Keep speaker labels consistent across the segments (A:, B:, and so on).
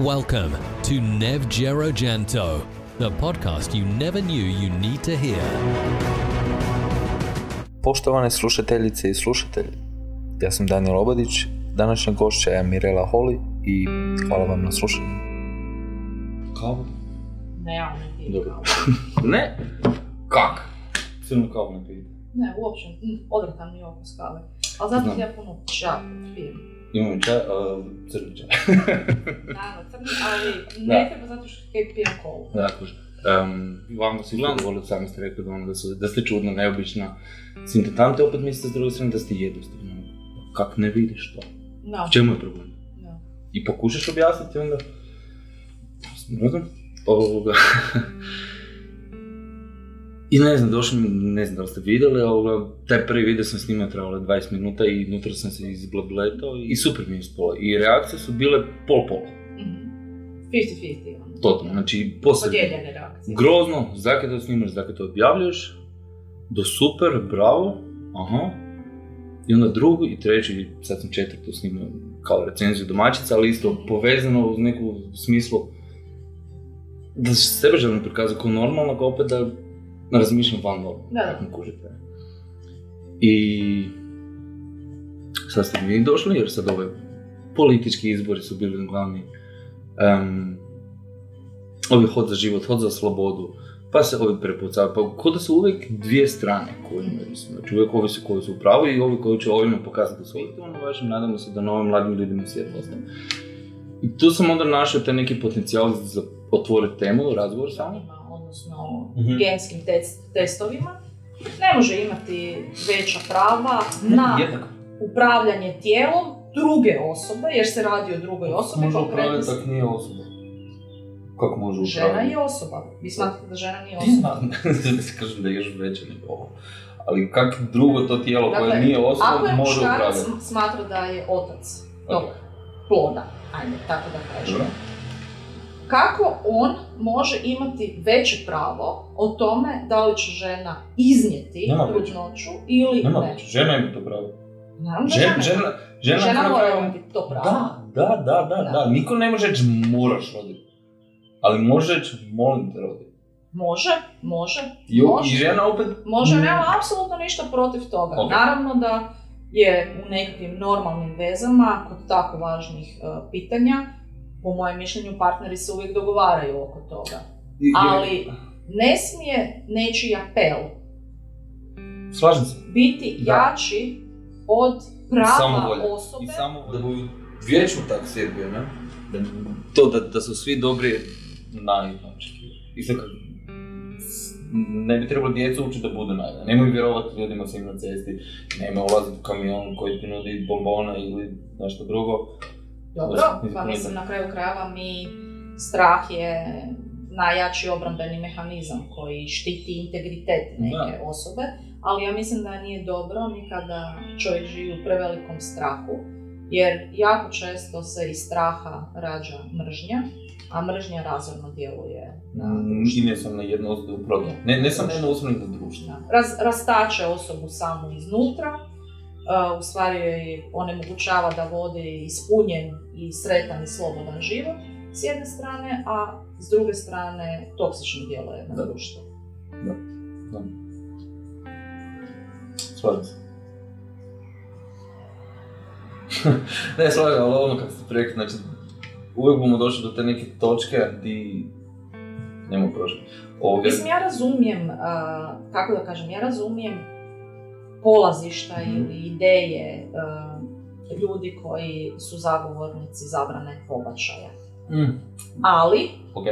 A: Welcome to Nev Gero Janto, the podcast you never knew you need to hear.
B: Poštovane slušateljice i slušatelji, ja sam Daniel Obadić, današnja gošća je Mirela Holi i hvala vam na slušanju.
C: Kavu?
D: Ne, ja ne pijem
C: Dobro. Ne? Kak? Crnu kavu ne pijete.
D: Ne, uopće, mm, odvratan mi je okus kave. Ali zato ja puno čaj pijem.
C: Imam čaj, a crni čaj.
D: Naravno, crni, ali
C: Da.
D: ne treba zato što kaj pijem kolu.
C: da, kuž. Um, vama su uglavnom vole, sami ste rekli da, ono, da, su, da ste čudna, neobična. S intentante opet mislite s druge strane da ste jednostavno. Kak ne vidiš to?
D: No,
C: U čemu je problem?
D: no.
C: I pokušaš objasniti onda? Ne znam. Ovoga. I ne znam, došli mi, ne znam da li ste vidjeli, ovoga, taj prvi video sam snimao trebalo je 20 minuta i unutra sam se izblabletao i super mi je ispalo. I reakcije su bile pol-pol,
D: Mhm. 50-50, ono.
C: totalno, znači poslije.
D: Podijeljene reakcije.
C: Grozno, zakaj to snimaš, zakaj to objavljuješ, do super, bravo, aha. I onda drugu i treću, i sad sam četvrtu snimao kao recenziju domaćica, ali isto povezano uz neku smislu da sebe želim prikazati kao normalno, kao opet da razmišljam van normalno,
D: Da,
C: kako kužite. I sad ste mi došli, jer sad ove politički izbori su bili glavni. Em, ovi hod za život, hod za slobodu, pa se ovi prepucavaju, pa kod da su uvijek dvije strane koje imaju, mislim, znači uvijek ovi su koji su u pravu i ovi koji će ovime pokazati svoj ono vašem, nadamo se da novim mladim ljudima svjetlo ostane. I tu sam onda našao taj neki potencijal za otvoriti temu, razgovor samo.
D: Odnosno
C: Mhm.
D: genskim test- testovima, ne može imati veća prava na upravljanje tijelom druge osobe, jer se radi o drugoj osobi.
C: Može upravljati tak nije osoba. Kako može
D: Žena
C: upravljati?
D: je osoba. Vi smatrate da žena nije osoba?
C: kažem da je još veće nego ovo. Ali kak drugo to tijelo koje
D: Dakle,
C: nije
D: Ako
C: osoba
D: je
C: može
D: muškarac
C: upravljati?
D: smatra da je otac tog ploda, ajde tako da kažem,
C: Dobro.
D: Kako on može imati veće pravo o tome da li će žena iznijeti
C: Nema
D: trudnoću ili
C: Nema
D: ne?
C: žena ima to pravo.
D: Naravno da
C: Žena,
D: žena,
C: žena, žena,
D: žena
C: na
D: mora imati to pravo.
C: Da, da, da, da,
D: Da.
C: da. Niko ne može reći moraš roditi. Ali može reći molim te roditi.
D: Može, može,
C: I,
D: može.
C: I žena opet...
D: Može, nema apsolutno ništa protiv toga. Naravno da je u nekakvim normalnim vezama, kod tako važnih e, pitanja, po mojem mišljenju partneri se uvijek dogovaraju oko toga. Ali ne smije nečiji apel
C: Slažem se.
D: biti
C: Da.
D: jači od prava
C: Samovolja.
D: osobe.
C: I samo da budu vječno tak Srbije, ne? Da, to da, da su svi dobri na. I sad kad ne bi trebalo djecu učiti da budu najbolji. Nemoj vjerovati ljudima svim na cesti, nemoj ulaziti u kamion koji ti nudi bombone ili nešto drugo.
D: Dobro, pa
C: mislim,
D: na kraju krajeva mi strah je najjači obrambeni mehanizam koji štiti integritet neke osobe, ali ja mislim da nije dobro ni kada čovjek živi u prevelikom strahu, jer jako često se iz straha rađa mržnja, a mržnja razorno djeluje na
C: Mm, I ne sam na jednu osobu upravo. Ne, ne sam na jednu osobu nego društvo.
D: Raz, rastače osobu samu iznutra, u stvari joj onemogućava da vodi ispunjen i sretan i slobodan život s jedne strane, a s druge strane toksično djeluje na
C: Da.
D: društvo.
C: Da. Slažem se. ne, slažem, ali ono kad ste rekli, znači, uvijek bomo došli do te neke točke di nemo prošli. Ovoga,
D: Mislim, ja razumijem, uh, kako da kažem, ja razumijem polazišta
C: Mhm.
D: ili ideje uh, ljudi koji su zagovornici zabrane pobačaja.
C: mm,
D: Ali,
C: ok.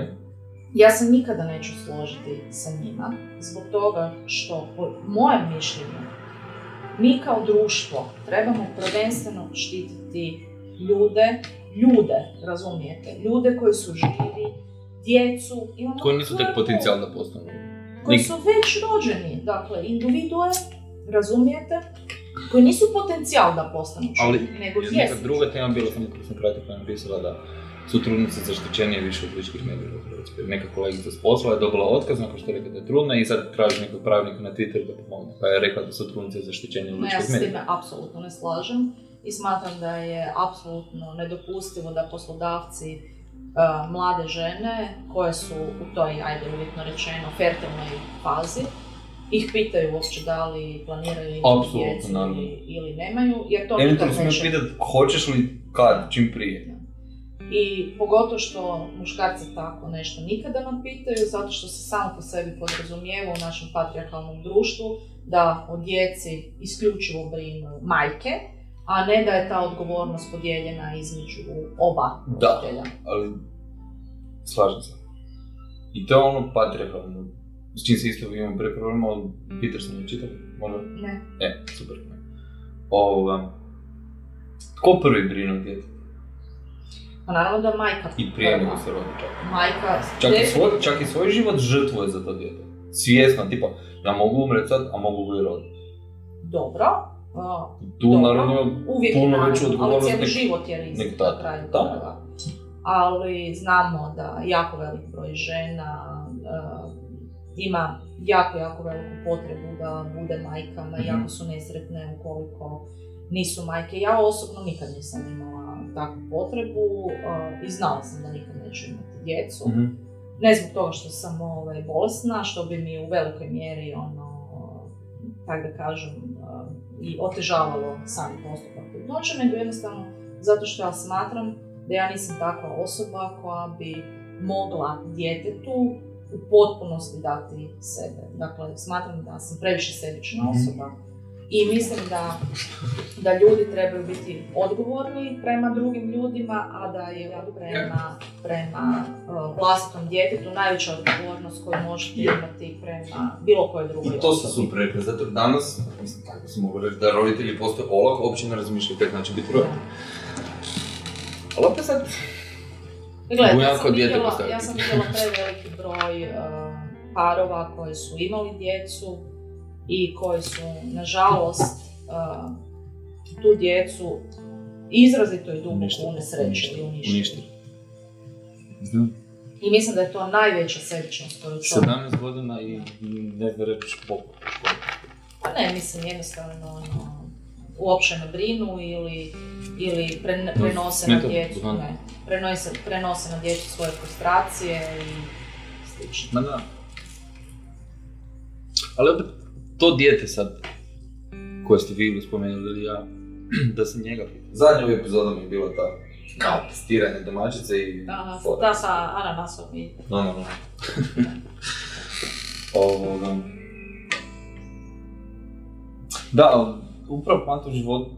D: Ja se nikada neću složiti sa njima zbog toga što, po mojem mišljenju, mi kao društvo trebamo prvenstveno štititi ljude, ljude, razumijete, ljude koji su živi, djecu i ono
C: Koji nisu tek
D: hrpu,
C: potencijal da postanu.
D: koji
C: Nik-
D: su već rođeni, dakle, individue, razumijete, koji nisu potencijal da postanu
C: Ali,
D: čovjek, nego
C: neka
D: jesu.
C: druga tema bila, samo kad sam kratko je napisala da su trudnice zaštićenije više od političkih medija u Hrvatskoj. Neka kolegica s posla je dobila otkaz nakon što je rekla da je trudna i sad traži nekog pravnika na Twitteru da pomogne. Pa je rekla da su trudnice zaštićenije od
D: No, ja
C: političkih
D: se s
C: medija.
D: time apsolutno ne slažem i smatram da je apsolutno nedopustivo da poslodavci uh, mlade žene koje su u toj, ajde uvjetno rečeno, fertilnoj fazi, ih pitaju uopće da li planiraju imati djecu ili, ili nemaju, jer to nikad neće...
C: pitati hoćeš li kad, čim prije.
D: I pogotovo što muškarci tako nešto nikada nam pitaju, zato što se samo po sebi podrazumijeva u našem patriarhalnom društvu da o djeci isključivo brinu majke, a ne da je ta odgovornost podijeljena između oba roditelja.
C: Da, ali slažem se. I to je ono patriarhalno, s čim se isto imamo pre problema, od Peterson je čitao?
D: Možda? Ne.
C: E, super. Ne. Ovoga, tko prvi brine o djetetu?
D: Pa naravno da majka
C: I prije nego se rodi čak.
D: Majka...
C: Čak i, svoj, čak i svoj život žrtvuje za to djete. Svjesno, tipa, ja mogu umret sad, a mogu li roditi.
D: Dobro.
C: Uh, tu naravno
D: uvijek puno veću odgovornost. Ali cijeli život je rizik na kraju
C: toga.
D: Ali znamo da jako velik broj žena uh, ima jako, jako veliku potrebu da bude majkama, mm-hmm. jako su nesretne ukoliko nisu majke. Ja osobno nikad nisam imala takvu potrebu uh, i znala sam da nikad neću imati djecu. mm Ne zbog toga što sam ovaj, bolesna, što bi mi u velikoj mjeri ono, tako da kažem, uh, i otežavalo sami postupak trudnoće, nego jednostavno zato što ja smatram da ja nisam takva osoba koja bi mogla djetetu u potpunosti dati sebe. Dakle, smatram da sam previše sebična mhm. osoba i mislim da, da ljudi trebaju biti odgovorni prema drugim ljudima, a da je prema, prema uh, vlastitom djetetu najveća odgovornost koju možete imati prema bilo koje drugoj
C: I to se super rekli, zato danas, mislim tako se mogu reći, da roditelji postoje olako, uopće ne razmišljaju kako znači biti roditelj. Ali opet sad,
D: Gledaj, ja sam, vidjela, ja sam vidjela preveliki broj uh, parova koji su imali djecu, i koji su, nažalost, uh, tu djecu izrazito i duboko unesrećili i uništili. I mislim da je to najveća sebičnost koju
C: to... 17 godina i ne reći pokup.
D: Pa ne, mislim jednostavno ono, uopće ne brinu ili, ili pre, prenose na djecu, ne, prenose, prenose na djecu svoje frustracije i slično.
C: Ma da. Ali opet, to dijete sad, koje ste vi spomenuli ili ja, da se njega pita. Zadnja epizoda mi je bila ta kao testiranje domaćice i...
D: Da, da sa ananasom i...
C: No, no, no. Ovoga... Da, upravo kvantum život,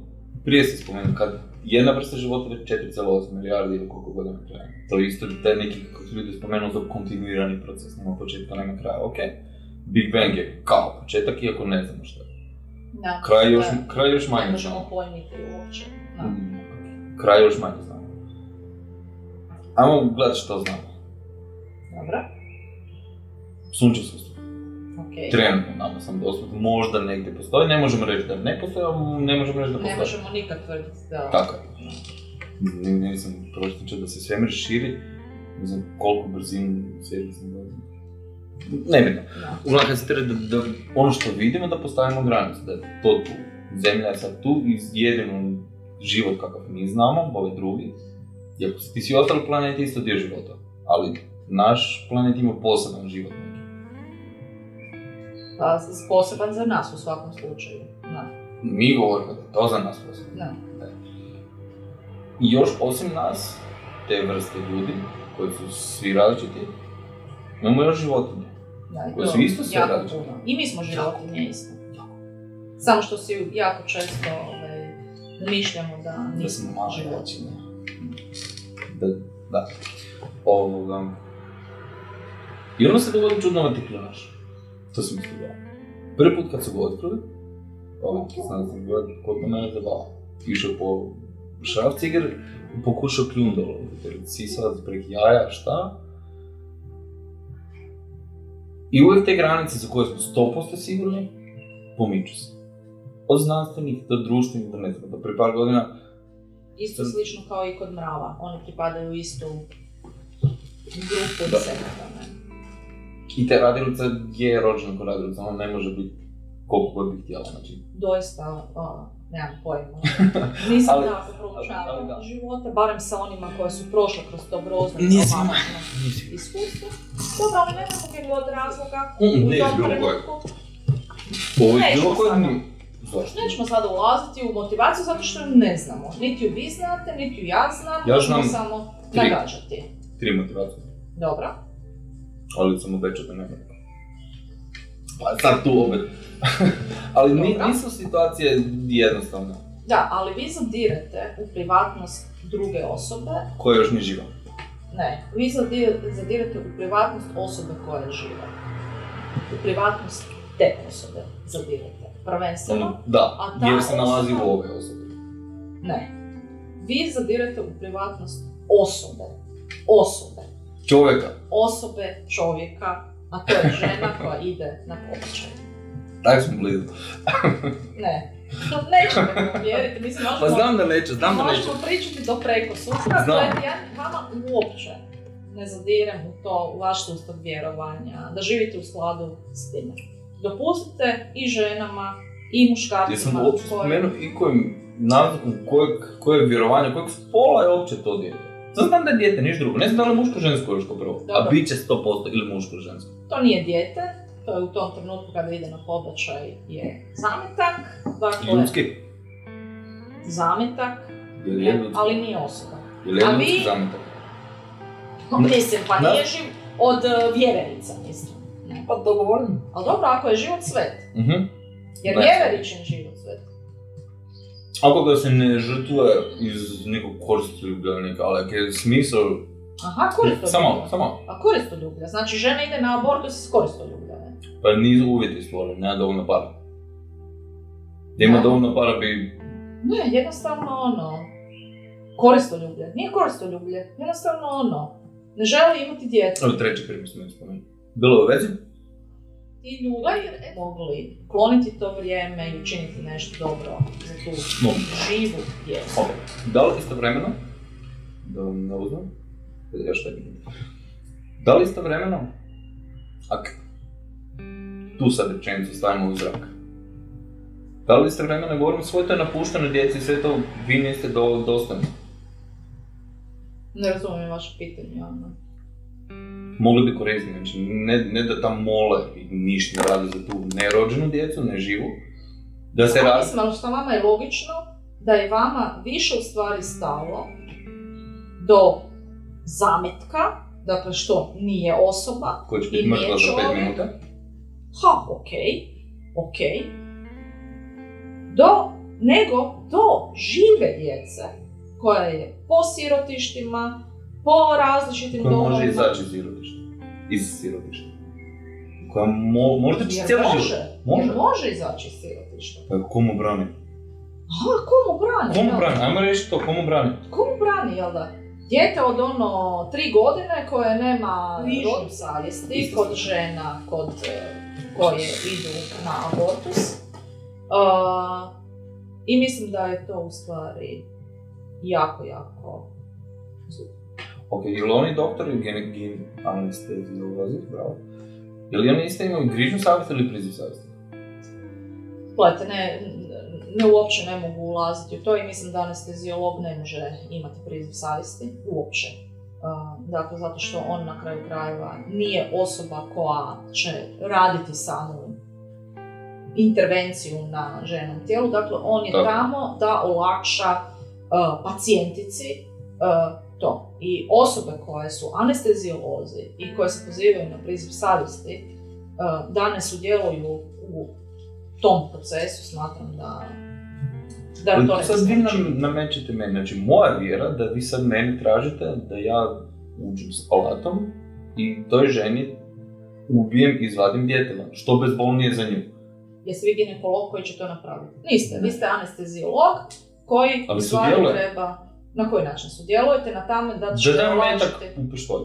C: prije se spomenuo, kad jedna vrsta života je 4,8 milijardi ili koliko godina traja. To je isto taj neki, kako su ljudi spomenuli, to kontinuirani proces, nema početka, nema kraja, okej. Okay Big Bang je kao početak, iako ne znamo što je.
D: Da,
C: kraj, još, da, kraj još manje
D: Ne možemo pojmiti uopće. Da. Mm,
C: kraj još manje znamo. Ajmo gledati što znamo.
D: Dobro.
C: Sunče sustav. Okay. Trenutno nama sam dostupno, možda negdje postoji, ne možemo reći da ne postoji, ali ne možemo reći da postoji.
D: Ne možemo nikad tvrditi da...
C: Tako je. Ne, ne sam prošli da se svemir širi, ne znam koliko brzinu svjetli sam nebitno. Uglavnom se da, da ono što vidimo da postavimo granicu, da je to tu. Zemlja je sad tu i jedino život kakav mi znamo, ovaj drugi, iako ti svi ostali planeti isto dio života, ali naš planet ima poseban život.
D: Pa, poseban za nas u svakom slučaju, da.
C: Mi govorimo da to za nas poseban. Da. I još osim nas, te vrste ljudi, koji su svi različiti, imamo još životinje. Da, koje su isto sve
D: puno. I mi smo životinje isto. Samo što si jako često ovaj, mišljamo da nismo da životinje.
C: Da, da. Ovoga. I onda se dogodi čudnovati kljunaš. To sam mislio da. Prvi put kad su ga otkrili, ovaj, sam gledao kod mene zabava. Išao po šrafciger pokušao kljun dole. Sisavac prek jaja, šta? I uvijek te granice za koje smo 100% sigurni, pomiču se. Od znanstvenih do društvenih do ne znam, do pre par godina.
D: Isto slično kao i kod mrava, oni pripadaju istu grupu insekata.
C: I te radilica je rođena radilica, ona ne može biti koliko god bi htjela. Znači.
D: Doista, nemam pojma. Nisam
C: Ali-
D: tako
C: ali
D: proučavala
C: da.
D: živote, barem sa onima koje su prošle kroz to grozno traumatično
C: Nisi.
D: iskustvo. Dobro, ali nema kakvog god razloga
C: Mm,
D: u tom trenutku.
C: Ovo je bilo koje. Zašto?
D: Nećemo sada ulaziti u motivaciju zato što ne znamo. Niti ju vi znate, niti ju ja znam,
C: Ja znam
D: samo
C: tri.
D: nagađati.
C: Tri motivacije.
D: Dobro.
C: Ali sam obećao da nema. Pa sad tu opet. ali ni, nisu situacije jednostavne,
D: Da, ali vi zadirete u privatnost druge osobe.
C: koja još nije živa.
D: Ne, vi zadir- zadirete u privatnost osobe koja je živa. U privatnost te osobe zadirete. Prvenstveno,
C: Ono, da,
D: A ta
C: jer se nalazi
D: osoba-
C: u ovoj osobi.
D: ne. Vi zadirete u privatnost osobe. Osobe.
C: Čovjeka,
D: Osobe čovjeka, a to je žena koja ide na pobačaj.
C: tak smo blizu.
D: Ne. Nećemo me uvjeriti, mislim, možemo,
C: Pa znam da neće, znam da neće.
D: možemo pričati do preko sutra,
C: Znam.
D: gledajte, ja vama uopće ne zadirem u to, u vaš sustav vjerovanja, da živite u skladu s time. Dopustite i ženama, i muškarcima
C: Jesam uopće spomenuo i kojim naznakom, kojeg, koje vjerovanje, kojeg spola je uopće to dijete. Sad znam da je dijete, niš drugo. Ne znam da li je muško žensko još prvo. A
D: Dobro.
C: bit će 100% ili muško ili žensko.
D: To nije dijete, to je u tom trenutku kada ide na pobačaj je zametak, dakle,
C: Ljudski.
D: zametak,
C: Je li je ljudski?
D: ali nije osoba.
C: Je li je
D: a
C: ljudski
D: vi-
C: zametak?
D: Mislim, pa
C: Da.
D: nije živ od vjerenica, mislim. Ne.
C: Pa to govorim.
D: Ali dobro, ako je život svet,
C: Mhm.
D: jer
C: Ne.
D: vjeveričin život svet.
C: Ako ga se ne žrtvuje iz nekog koristoljublja neka, ali je smisao...
D: Aha, koristoljublja.
C: Samo, samo.
D: A koristoljublja, znači žena ide na abortus iz koristoljublja, ne?
C: Pa nisu uvjeti stvoreni, nema dovoljno para. Da ima dovoljno para bi...
D: Ne, jednostavno ono, koristoljublje, nije koristoljublje, jednostavno ono, ne želi imati djecu.
C: Ali treći primjer sam ne spomenuo. Bilo je u vezi?
D: Ti ljudi mogli kloniti to vrijeme i učiniti nešto dobro za tu živu djecu.
C: Ok. Da li istovremeno, da vam ne uzmem, još taj Da li istovremeno, ak tu sad rečenicu stavimo u zrak, da li istovremeno govorimo svoje to je napušteno djeci i sve to vi niste do, dostojni?
D: Ne razumijem vaše pitanje, ono.
C: Mogli bi koristiti, znači ne, ne da tam mole i ništa ne rade za tu nerođenu djecu, ne živu, da se radi...
D: Mislim, ali što vama je logično da je vama više u stvari stalo do zametka, dakle što nije osoba,
C: Koja će biti mrtva za pet
D: čovjek.
C: minuta.
D: ha, ok, ok, do, nego do žive djece koja je po sirotištima, po različitim
C: koja može izaći iz sirotišta. Iz sirotišta. Koja mo, možda će
D: Jer
C: cijeli
D: može,
C: život.
D: može.
C: Može.
D: Jer može izaći iz sirotišta.
C: Pa komu brani?
D: Aha, komu brani?
C: Komu brani? Ajmo reći to, komu brani?
D: Komu brani, jel da? Dijete od ono tri godine koje nema rodu savjesti,
C: Isto
D: kod žena kod, e, koje idu na abortus. Uh, I mislim da je to u stvari jako, jako.
C: Ok, ili oni doktori, gen, gen, anesteziolozi, bravo. Ili oni isto imaju grižnu savjest ili priziv savjesti?
D: Gledajte, ne, ne uopće ne mogu ulaziti u to i mislim da anesteziolog ne može imati priziv savjesti, uopće. Dakle, zato što on na kraju krajeva nije osoba koja će raditi samu intervenciju na ženom tijelu, dakle on je tamo da olakša uh, pacijentici uh, to. I osobe koje su anesteziolozi i koje se pozivaju na priziv savjesti, uh, da ne sudjeluju u tom procesu, smatram da da to ne
C: sad vi nam namećete meni, znači moja vjera da vi sad meni tražite da ja uđem s alatom i toj ženi ubijem i izvadim dijete van, što bezbolnije za nju.
D: Jeste vi ginekolog koji će to napraviti? Niste, vi ste anesteziolog koji
C: Ali
D: stvari treba... Na koji način sudjelujete? Na tamo da
C: Da
D: ćete
C: dam metak u pištolj.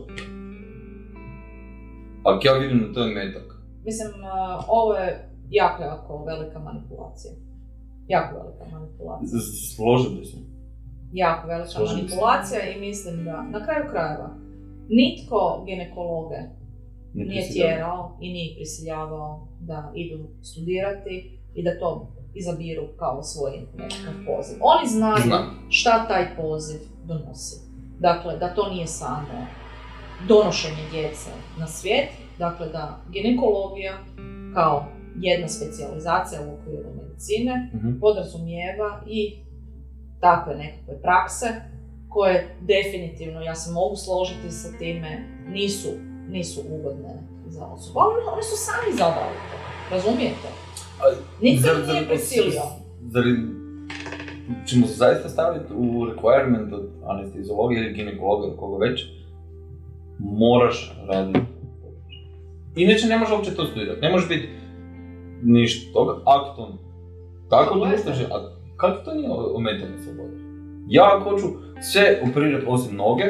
C: Ako ja vidim da to je metak,
D: Mislim, ovo je jako, jako velika manipulacija. Jako velika manipulacija.
C: složio bi se.
D: Jako velika manipulacija i mislim da, na kraju krajeva, nitko ginekologe
C: Ne
D: nije tjerao i nije prisiljavao da idu studirati i da to izabiru kao svoj nekakav poziv. Oni znaju
C: Znam.
D: šta taj poziv donosi. Dakle, da to nije samo donošenje djece na svijet, dakle da ginekologija kao jedna specijalizacija u okviru medicine
C: Mhm.
D: podrazumijeva i takve nekakve prakse koje definitivno, ja se mogu složiti sa time, nisu, nisu ugodne za osobu. Ali oni- oni su sami izabrali to, razumijete? Nitko ih nije prisilio.
C: Zar ćemo se zaista staviti u requirement od anesteziologije ili ginekologa ili koga već, moraš raditi. Inače ne može uopće to studirati. Ne može biti ništa toga, ako to tako društvo živi, a kako to nije ometanje slobode? Ja ako hoću sve operirati osim noge,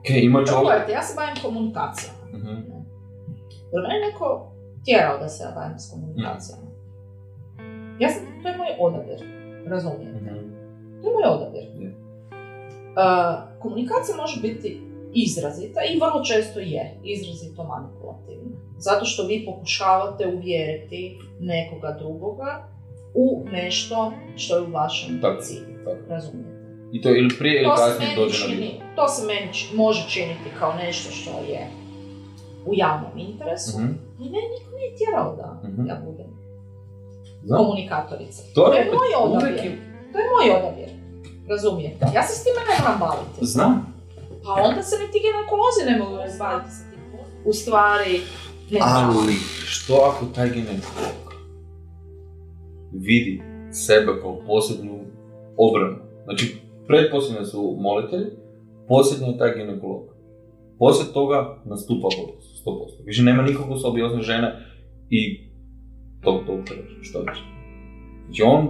C: ok, imat ću ovo...
D: Ja se bavim komunikacijama.
C: Mhm.
D: Jer mene neko tjerao da se ja bavim s komunikacijama. Ja sam, to je moj odabir, razumijete? To je moj odabir.
C: Je.
D: Uh, komunikacija može biti izrazita i vrlo često je izrazito manipulativna. Zato što vi pokušavate uvjeriti nekoga drugoga u nešto što je u vašem
C: Tako,
D: cilju.
C: tako.
D: Razumijete?
C: I to ili prije ili kasnije dođe na
D: to se meni či- može činiti kao nešto što je u javnom interesu.
C: Mhm.
D: I mene niko nije tjerao da
C: Mhm.
D: ja budem
C: Znam.
D: komunikatorica.
C: To
D: To
C: je
D: je moj
C: uvijek
D: odabir.
C: je-
D: To je moj odabir. Razumijete? Ja se s time ne moram baviti.
C: Znam.
D: Pa onda se ni ti ginekolozi ne mogu baviti sa tim. U stvari, ne.
C: Ali, što ako taj ginekolog vidi sebe kao posljednju obranu? Znači, predposljednje su molitelji, posljednji je taj ginekolog. Poslije toga nastupa bolest, 100%. Više nema nikog u sobi osim žene i to, to što više. Znači on,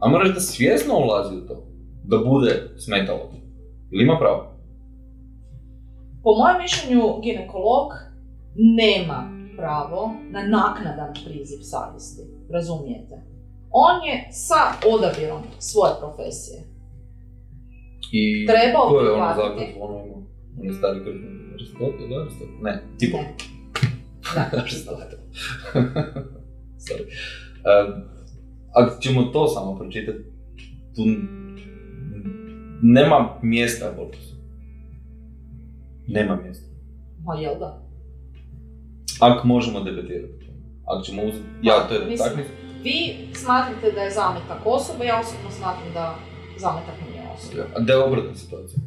C: a moraš da svjesno ulazi u to, da bude smetalo. Ili ima pravo?
D: Po mojem mišljenju, ginekolog nema pravo na naknadan priziv savjesti. Razumijete? On je sa odabirom svoje profesije.
C: I
D: Trebao
C: ko je ono zakon ono imao? On je stari kršni Aristotel, Aristotel? Ne, tipo.
D: Ne. Da.
C: Aristotel. Sorry. Um, ako ćemo to samo pročitati, tu nema mjesta abortusu. Nema mjesta.
D: Ma jel da?
C: Ako možemo debatirati. tome. Ako ćemo uzeti, ja to je
D: Mislim,
C: takvi,
D: Vi smatrate da je zametak osoba, ja osobno smatram da zametak nije osoba.
C: da je obratna situacija.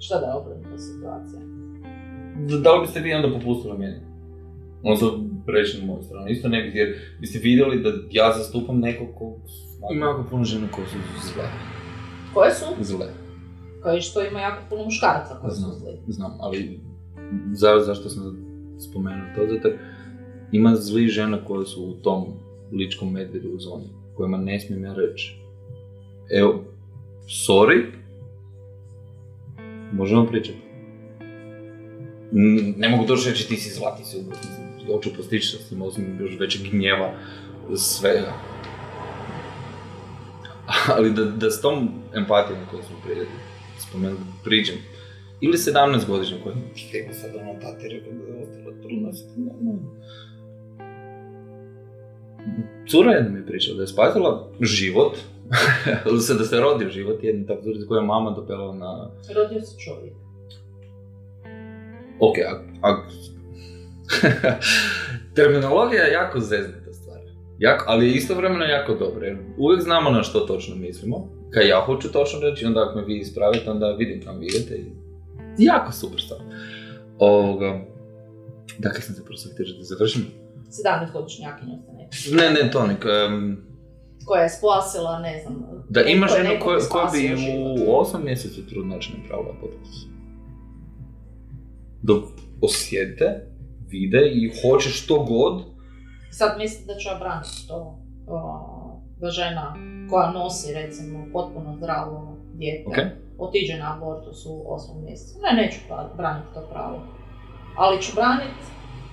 D: Šta da je obrnuta situacija?
C: Da, da li biste vi onda popustili meni? On sad preći na moju stranu. Isto ne bih, jer biste vidjeli da ja zastupam nekog ko... Ima jako puno žena koje su zle.
D: Koje su?
C: Zle.
D: Kao i što ima jako puno muškaraca koji su
C: Znam.
D: zli.
C: Znam, ali za, zašto sam spomenuo to? Zato jer ima zli žena koje su u tom ličkom medvedu u zoni, kojima ne smijem ja reći. Evo, sorry, možemo pričati. Ne mogu doći reći ti si zla, ti si mislim, hoću postići sa tim, osim još većeg gnjeva, svega. Ali da, da s tom empatijom koju smo prije spomenuli, priđem, ili 17 godišnja koja je sad ono tati rekao da je. Ne, ne. Cura jedna mi je pričala da je spasila život, se da se rodio život jedne tako curice koju je mama dopela na...
D: Rodio se čovjek.
C: Ok, ak... ak... Terminologija je jako zeznuta stvar. Jako, ali je istovremeno jako dobra, jer uvijek znamo na što točno mislimo. Kad ja hoću točno reći, onda ako me vi ispravite, onda vidim kam vi idete i... Jako super stvar. Ovoga... Dakle, sam se prosto htio da završim.
D: 17 godišnjakinja ste neki.
C: Ne, ne, to nek...
D: Koja je splasila, ne znam...
C: da ima ženu koja, koja bi u osam mjesecu trudnoće napravila potres. Dok osjete, vide i hoće što god,
D: Sad mislim da ću ja braniti to. da žena koja nosi recimo potpuno zdravo dijete
C: Ok.
D: otiđe na abortus u osmom mjesecu. Ne, neću braniti to pravo. Ali ću braniti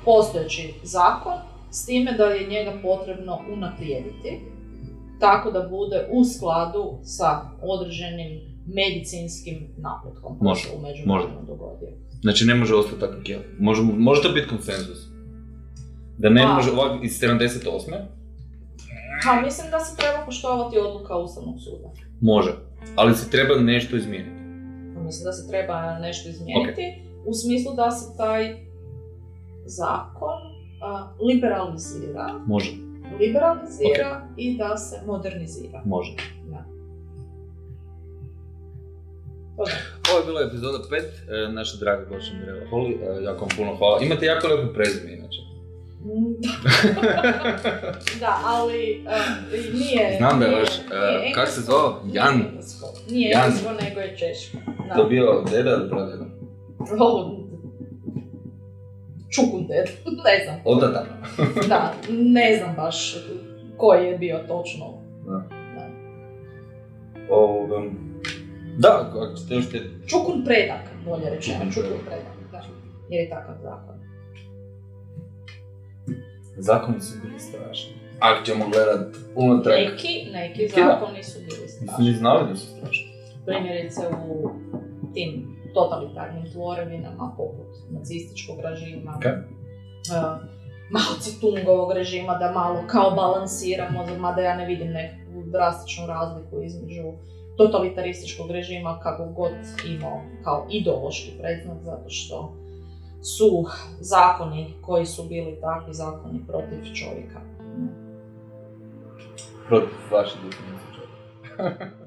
D: postojeći zakon s time da je njega potrebno unaprijediti tako da bude u skladu sa određenim medicinskim napretkom
C: Može,
D: međuvremenu dogodio.
C: Znači ne može ostati tako je. Može, može to biti konsenzus. Da ne
D: Pa.
C: može ovak iz 78.
D: Pa mislim da se treba poštovati odluka Ustavnog suda.
C: Može. Ali se treba nešto izmijeniti.
D: Pa mislim da se treba nešto izmijeniti u smislu da se taj zakon a, liberalizira,
C: Može.
D: Liberalizira i da se modernizira.
C: Može.
D: Da. Da.
C: Ovo je bila epizoda 5, naša draga gošća Mirela Holi, e, jako vam puno hvala. Imate jako lijepo prezime inače.
D: Mm, da, ali uh, nije...
C: Znam da je vaš, uh, kak se
D: nije
C: Jan.
D: Nije
C: Jan.
D: englesko, nego je češko. Da.
C: To bio deda ili pradeda?
D: Ovo, Čukunded, ne znam.
C: Otata.
D: Da, ne znam baš koji je bio točno.
C: Ovoga, da, ako ćete još te...
D: Čukun predak, bolje rečeno,
C: Čukun
D: čukun
C: predak.
D: predak, da. Jer je takav zakon.
C: Zakoni su bili strašni. Ako ćemo gledat unatrag,
D: Neki, neki
C: Neki da.
D: zakoni su bili
C: nisu
D: strašni.
C: ni znali da su strašni.
D: Primjerice u tim totalitarnim tvorevinama poput nacističkog režima,
C: Ok.
D: uh, Mao Tse-tungovog režima, da malo kao balansiramo, mada ja ne vidim neku drastičnu razliku između totalitarističkog režima kako god imao kao ideološki predznak, zato što su zakoni koji su bili takvi zakoni protiv čovjeka.
C: Protiv vaše definicije čovjeka.